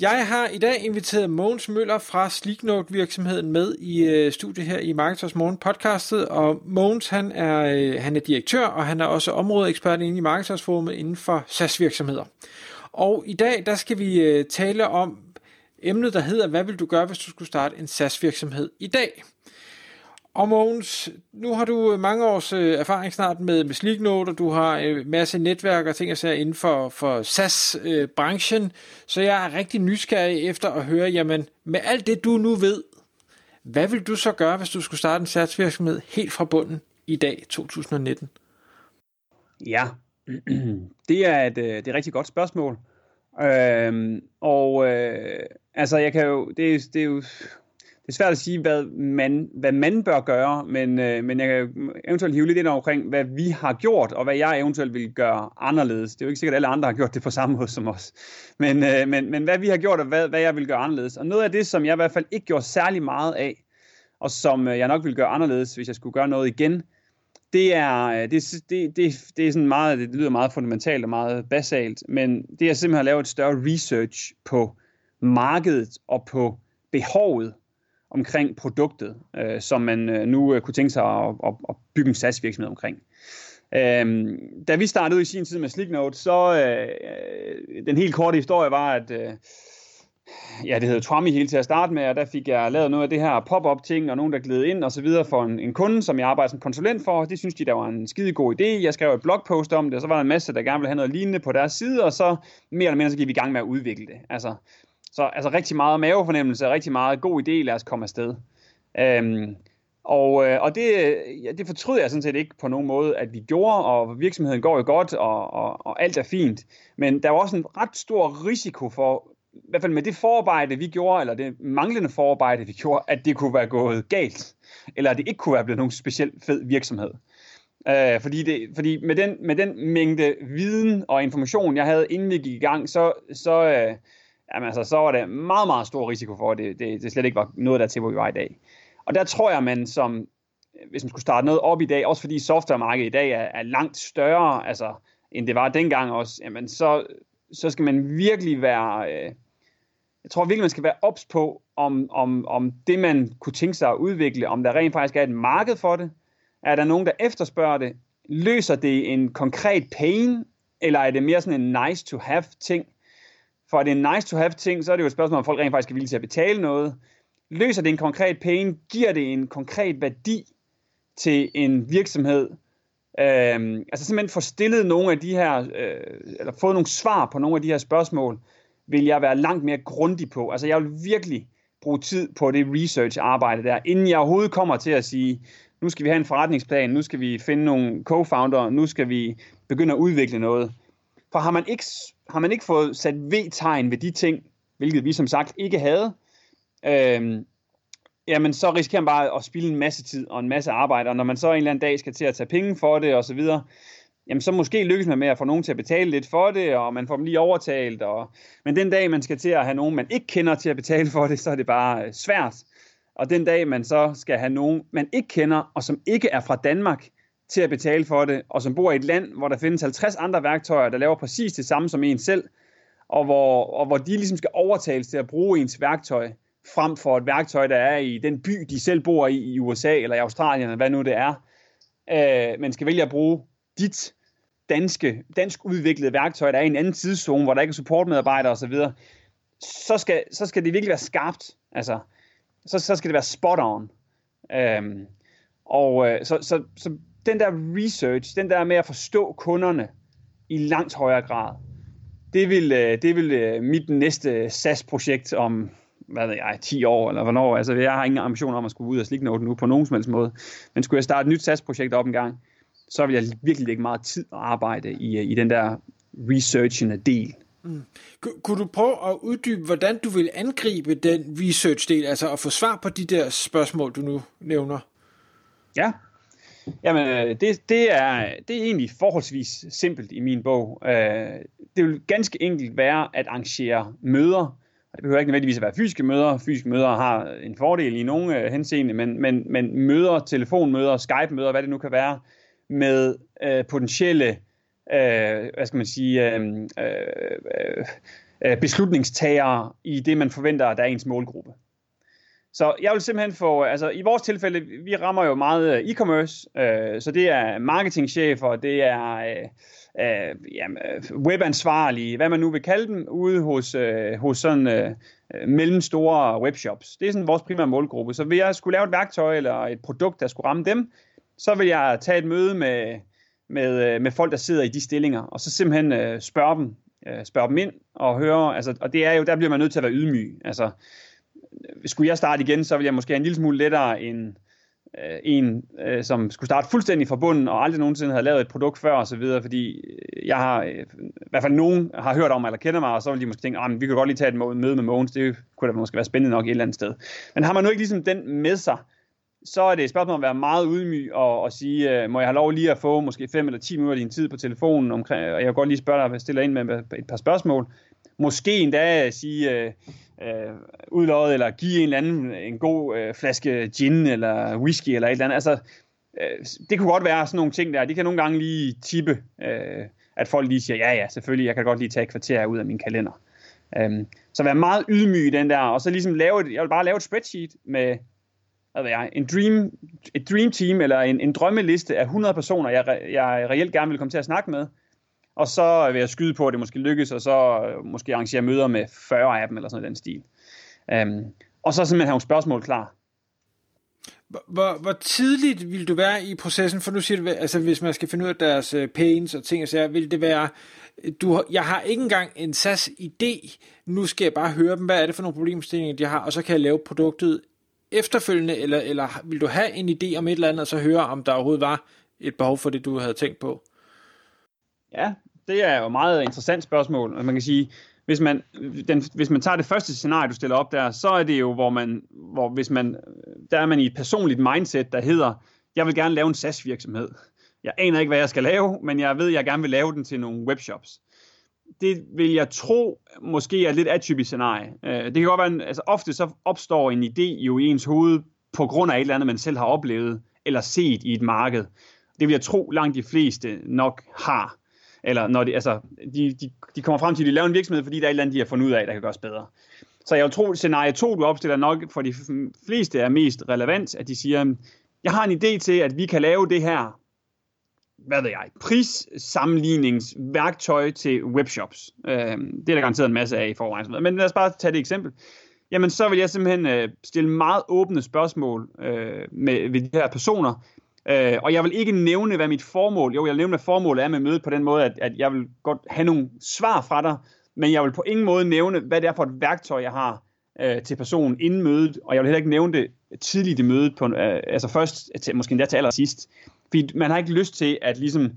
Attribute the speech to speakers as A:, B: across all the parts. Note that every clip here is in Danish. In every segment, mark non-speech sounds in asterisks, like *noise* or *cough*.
A: Jeg har i dag inviteret Mogens Møller fra Sleeknote virksomheden med i øh, studiet her i Marketers Morgen podcastet, og Mogens han er, øh, han er direktør, og han er også områdeekspert inde i Marketers Forumet inden for SaaS virksomheder. Og i dag der skal vi øh, tale om emnet, der hedder, hvad vil du gøre, hvis du skulle starte en SaaS virksomhed i dag? Og Mogens, nu har du øh, mange års øh, erfaring snart med, med sliknoter, du har en øh, masse netværk og ting at sige inden for, for SaaS-branchen, øh, så jeg er rigtig nysgerrig efter at høre, jamen med alt det du nu ved, hvad vil du så gøre, hvis du skulle starte en satsvirksomhed helt fra bunden i dag, 2019?
B: Ja, *clears throat* det er et, øh, det er et rigtig godt spørgsmål. Øhm, og øh, altså, jeg kan jo, det, det er jo er svært at sige, hvad man, hvad man bør gøre, men, øh, men jeg kan eventuelt hive lidt ind omkring, hvad vi har gjort, og hvad jeg eventuelt vil gøre anderledes. Det er jo ikke sikkert, at alle andre har gjort det på samme måde som os. Men, øh, men, men hvad vi har gjort, og hvad, hvad jeg vil gøre anderledes. Og noget af det, som jeg i hvert fald ikke gjorde særlig meget af, og som øh, jeg nok vil gøre anderledes, hvis jeg skulle gøre noget igen, det er, øh, det, det, det, det er sådan meget, det lyder meget fundamentalt og meget basalt, men det er simpelthen at lave et større research på markedet og på behovet omkring produktet, øh, som man øh, nu øh, kunne tænke sig at, at, at bygge en SaaS-virksomhed omkring. Øhm, da vi startede ud i sin tid med Sleeknote, så øh, øh, den helt korte historie var, at øh, ja, det hedder Twami hele til at starte med, og der fik jeg lavet noget af det her pop-up ting, og nogen, der gled ind og så videre for en, en kunde, som jeg arbejder som konsulent for. Det synes de, der var en skide god idé. Jeg skrev et blogpost om det, og så var der en masse, der gerne ville have noget lignende på deres side, og så mere eller mindre så gik vi i gang med at udvikle det. Altså, så altså rigtig meget mavefornemmelse, rigtig meget god idé, lad os komme afsted. Øhm, og, øh, og det, ja, det fortryder jeg sådan set ikke på nogen måde, at vi gjorde, og virksomheden går jo godt, og, og, og alt er fint. Men der var også en ret stor risiko for, i hvert fald med det forarbejde, vi gjorde, eller det manglende forarbejde, vi gjorde, at det kunne være gået galt, eller at det ikke kunne være blevet nogen specielt fed virksomhed. Øh, fordi det, fordi med, den, med den mængde viden og information, jeg havde inden vi gik i gang, så, så, øh, jamen altså, så var det meget, meget stor risiko for, at det, det, det slet ikke var noget der til, hvor vi var i dag. Og der tror jeg, man som, øh, hvis man skulle starte noget op i dag, også fordi softwaremarkedet i dag er, er langt større, altså, end det var dengang også, jamen så, så skal man virkelig være, øh, jeg tror virkelig, man skal være ops på, om, om, om det, man kunne tænke sig at udvikle, om der rent faktisk er et marked for det, er der nogen, der efterspørger det, løser det en konkret pain, eller er det mere sådan en nice to have ting, for at det er en nice to have ting, så er det jo et spørgsmål, om folk rent faktisk er villige til at betale noget. Løser det en konkret pain? Giver det en konkret værdi til en virksomhed? Øhm, altså simpelthen få stillet nogle af de her, øh, eller fået nogle svar på nogle af de her spørgsmål, vil jeg være langt mere grundig på. Altså jeg vil virkelig bruge tid på det research arbejde der, inden jeg overhovedet kommer til at sige, nu skal vi have en forretningsplan, nu skal vi finde nogle co-founder, nu skal vi begynde at udvikle noget. For har man ikke, har man ikke fået sat V-tegn ved de ting, hvilket vi som sagt ikke havde, øh, jamen så risikerer man bare at spille en masse tid og en masse arbejde, og når man så en eller anden dag skal til at tage penge for det og så videre, jamen så måske lykkes man med at få nogen til at betale lidt for det, og man får dem lige overtalt, og, men den dag man skal til at have nogen, man ikke kender til at betale for det, så er det bare øh, svært. Og den dag man så skal have nogen, man ikke kender, og som ikke er fra Danmark, til at betale for det, og som bor i et land, hvor der findes 50 andre værktøjer, der laver præcis det samme som en selv, og hvor, og hvor de ligesom skal overtales til at bruge ens værktøj, frem for et værktøj, der er i den by, de selv bor i, i USA eller i Australien, eller hvad nu det er. Øh, man skal vælge at bruge dit danske, dansk udviklede værktøj, der er i en anden tidszone, hvor der ikke er supportmedarbejdere osv., så skal, så skal det virkelig være skarpt. Altså, så, så skal det være spot on. Øhm, og øh, så, så, så den der research, den der med at forstå kunderne i langt højere grad, det vil, øh, det vil øh, mit næste SAS-projekt om, hvad ved jeg, 10 år, eller hvornår, altså jeg har ingen ambition om at skulle ud og slikke noget nu på nogen som helst måde, men skulle jeg starte et nyt SAS-projekt op en gang, så vil jeg virkelig lægge meget tid og arbejde i, øh, i den der researchende del. Mm.
A: Kunne du prøve at uddybe, hvordan du vil angribe den research-del, altså at få svar på de der spørgsmål, du nu nævner?
B: Ja, Jamen, øh, det, det, er, det er egentlig forholdsvis simpelt i min bog. Øh, det vil ganske enkelt være at arrangere møder. Og det behøver ikke nødvendigvis at være fysiske møder. Fysiske møder har en fordel i nogle øh, henseende, men, men, men møder, telefonmøder, Skype-møder, hvad det nu kan være, med øh, potentielle, øh, hvad skal man sige, øh, øh, øh, beslutningstagere i det, man forventer, der er ens målgruppe. Så jeg vil simpelthen få, altså i vores tilfælde, vi rammer jo meget øh, e-commerce, øh, så det er marketingchefer, det er øh, øh, jamen, øh, webansvarlige, hvad man nu vil kalde dem, ude hos, øh, hos sådan øh, øh mellemstore webshops. Det er sådan vores primære målgruppe. Så hvis jeg skulle lave et værktøj eller et produkt, der skulle ramme dem, så vil jeg tage et møde med, med, med folk, der sidder i de stillinger, og så simpelthen øh, spørge dem, øh, spørge dem ind og høre, altså, og det er jo, der bliver man nødt til at være ydmyg. Altså, skulle jeg starte igen, så ville jeg måske have en lille smule lettere end øh, en, øh, som skulle starte fuldstændig fra bunden og aldrig nogensinde havde lavet et produkt før og så videre, fordi jeg har, øh, i hvert fald nogen har hørt om mig eller kender mig, og så vil de måske tænke, ah, at vi kan godt lige tage et møde med Mogens, det kunne da måske være spændende nok et eller andet sted. Men har man nu ikke ligesom den med sig, så er det et spørgsmål om at være meget ydmyg og, og sige, øh, må jeg have lov lige at få måske 5 eller 10 minutter af din tid på telefonen, omkring, og jeg vil godt lige spørge dig, stille ind med et par spørgsmål. Måske endda sige, øh, øh, udlåget, eller give en eller anden en god øh, flaske gin, eller whisky, eller et eller andet. Altså, øh, det kunne godt være sådan nogle ting der. De kan nogle gange lige tippe, øh, at folk lige siger, ja ja, selvfølgelig, jeg kan godt lige tage et kvarter ud af min kalender. Um, så være meget ydmyg i den der, og så ligesom lave et, jeg vil bare lave et spreadsheet med, hvad ved jeg, en dream, et dream team, eller en, en drømmeliste af 100 personer, jeg, jeg reelt gerne vil komme til at snakke med, og så vil jeg skyde på, at det måske lykkes, og så øh, måske arrangere møder med 40 af dem, eller sådan den stil. Um, og så simpelthen have nogle spørgsmål klar.
A: Hvor, hvor tidligt vil du være i processen? For nu siger du, altså hvis man skal finde ud af deres uh, pains og ting og sager, vil det være, du, jeg har ikke engang en SAS idé, nu skal jeg bare høre dem, hvad er det for nogle problemstillinger, de har, og så kan jeg lave produktet efterfølgende, eller, eller vil du have en idé om et eller andet, og så høre, om der overhovedet var et behov for det, du havde tænkt på?
B: Ja, det er jo et meget interessant spørgsmål. Altså, man kan sige, hvis man, den, hvis man tager det første scenarie, du stiller op der, så er det jo, hvor man, hvor hvis man, der er man i et personligt mindset, der hedder, jeg vil gerne lave en SaaS-virksomhed. Jeg aner ikke, hvad jeg skal lave, men jeg ved, at jeg gerne vil lave den til nogle webshops. Det vil jeg tro, måske er et lidt atypisk scenarie. Øh, det kan godt være, altså ofte så opstår en idé jo i ens hoved, på grund af et eller andet, man selv har oplevet, eller set i et marked. Det vil jeg tro, langt de fleste nok har. Eller når de, altså, de, de, de kommer frem til, at de laver en virksomhed, fordi der er et eller andet, de har fundet ud af, der kan gøres bedre. Så jeg tror, scenarie 2, du opstiller nok for de fleste er mest relevant, at de siger, jeg har en idé til, at vi kan lave det her, hvad ved jeg, prissammenligningsværktøj til webshops. Øh, det er der garanteret en masse af i forvejen. Men lad os bare tage det eksempel. Jamen, så vil jeg simpelthen øh, stille meget åbne spørgsmål øh, med, ved de her personer, Øh, og jeg vil ikke nævne, hvad mit formål, jo, jeg vil nævne, hvad formålet er med mødet på den måde, at, at jeg vil godt have nogle svar fra dig, men jeg vil på ingen måde nævne, hvad det er for et værktøj, jeg har øh, til personen inden mødet, og jeg vil heller ikke nævne det tidligt i mødet, på, øh, altså først, til, måske endda til allersidst, fordi man har ikke lyst til at ligesom,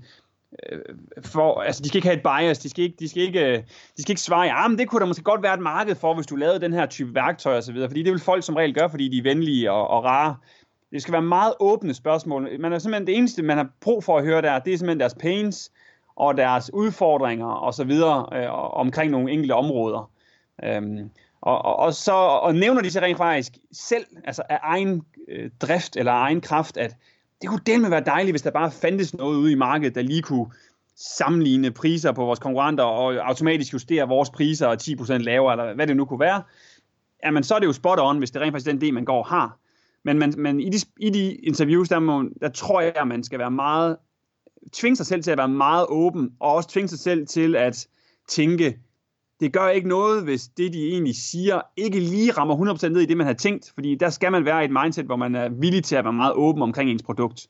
B: øh, for, altså de skal ikke have et bias, de skal ikke, de skal ikke, øh, de skal ikke svare, ja, men det kunne der måske godt være et marked for, hvis du lavede den her type værktøj osv., fordi det vil folk som regel gøre, fordi de er venlige og, og rare, det skal være meget åbne spørgsmål. Man er simpelthen det eneste, man har brug for at høre der, det er simpelthen deres pains og deres udfordringer og så videre øh, omkring nogle enkelte områder. Øhm, og, og, og så og nævner de så rent faktisk selv, altså af egen øh, drift eller egen kraft, at det kunne delt være dejligt, hvis der bare fandtes noget ude i markedet, der lige kunne sammenligne priser på vores konkurrenter og automatisk justere vores priser 10% lavere, eller hvad det nu kunne være. Jamen, så er det jo spot on, hvis det rent faktisk er den del, man går og har. Men, man, men i, de, i de interviews, der, må, der tror jeg, at man skal være meget, tvinge sig selv til at være meget åben, og også tvinge sig selv til at tænke, det gør ikke noget, hvis det, de egentlig siger, ikke lige rammer 100% ned i det, man har tænkt, fordi der skal man være i et mindset, hvor man er villig til at være meget åben omkring ens produkt.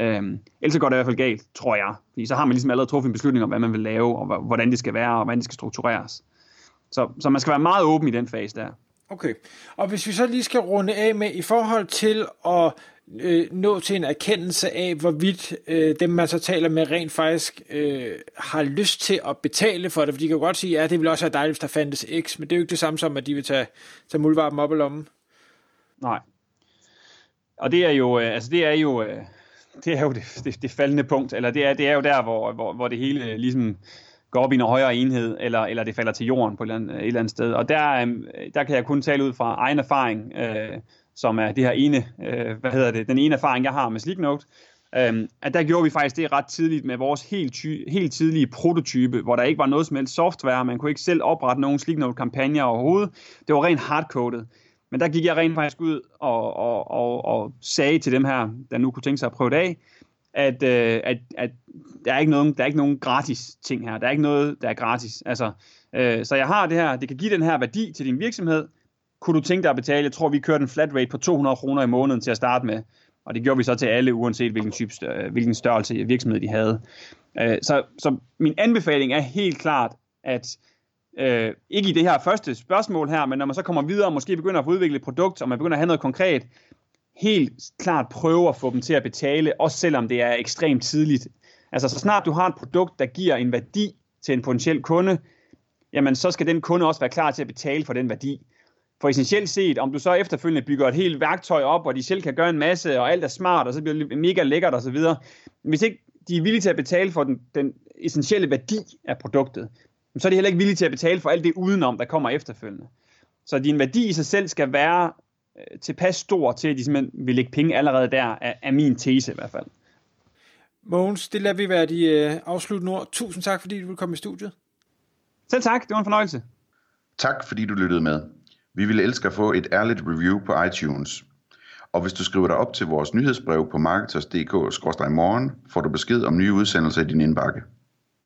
B: Øhm, ellers går det i hvert fald galt, tror jeg. Fordi så har man ligesom allerede truffet en beslutning om, hvad man vil lave, og hvordan det skal være, og hvordan det skal struktureres. Så, så man skal være meget åben i den fase der.
A: Okay, og hvis vi så lige skal runde af med i forhold til at øh, nå til en erkendelse af, hvorvidt øh, dem, man så taler med, rent faktisk øh, har lyst til at betale for det, for de kan jo godt sige, ja, det vil også være dejligt, hvis der fandtes X, men det er jo ikke det samme som, at de vil tage, tage muldvarpen op i lommen.
B: Nej. Og det er jo, øh, altså det er jo, øh, det er jo det, det, det faldende punkt, eller det er, det er jo der, hvor, hvor, hvor det hele øh, ligesom går op i en højere enhed, eller, eller det falder til jorden på et eller andet, et eller andet sted. Og der, øhm, der kan jeg kun tale ud fra egen erfaring, øh, som er det her ene, øh, hvad hedder det, den ene erfaring, jeg har med Sleeknote, øh, at der gjorde vi faktisk det ret tidligt med vores helt, ty, helt tidlige prototype, hvor der ikke var noget som helst software, man kunne ikke selv oprette nogen Sleeknote-kampagner overhovedet. Det var rent hardcoded. Men der gik jeg rent faktisk ud og, og, og, og sagde til dem her, der nu kunne tænke sig at prøve det af, at, øh, at, at der, er ikke nogen, der er ikke nogen gratis ting her. Der er ikke noget, der er gratis. Altså, øh, så jeg har det her, det kan give den her værdi til din virksomhed. Kunne du tænke dig at betale? Jeg tror, vi kørte en flat rate på 200 kroner i måneden til at starte med. Og det gjorde vi så til alle, uanset hvilken, type, øh, hvilken størrelse virksomhed de havde. Øh, så, så min anbefaling er helt klart, at øh, ikke i det her første spørgsmål her, men når man så kommer videre og måske begynder at få udviklet et produkt, og man begynder at have noget konkret, helt klart prøve at få dem til at betale, også selvom det er ekstremt tidligt. Altså så snart du har et produkt, der giver en værdi til en potentiel kunde, jamen så skal den kunde også være klar til at betale for den værdi. For essentielt set, om du så efterfølgende bygger et helt værktøj op, og de selv kan gøre en masse, og alt er smart, og så bliver det mega lækkert osv., hvis ikke de er villige til at betale for den, den essentielle værdi af produktet, så er de heller ikke villige til at betale for alt det udenom, der kommer efterfølgende. Så din værdi i sig selv skal være tilpas stor til, at de simpelthen vil lægge penge allerede der, er, er min tese i hvert fald.
A: Mogens, det lader vi være de øh, afsluttende ord. Tusind tak, fordi du vil komme i studiet.
B: Selv tak, det var en fornøjelse.
C: Tak, fordi du lyttede med. Vi vil elske at få et ærligt review på iTunes. Og hvis du skriver dig op til vores nyhedsbrev på marketers.dk-morgen, får du besked om nye udsendelser i din indbakke.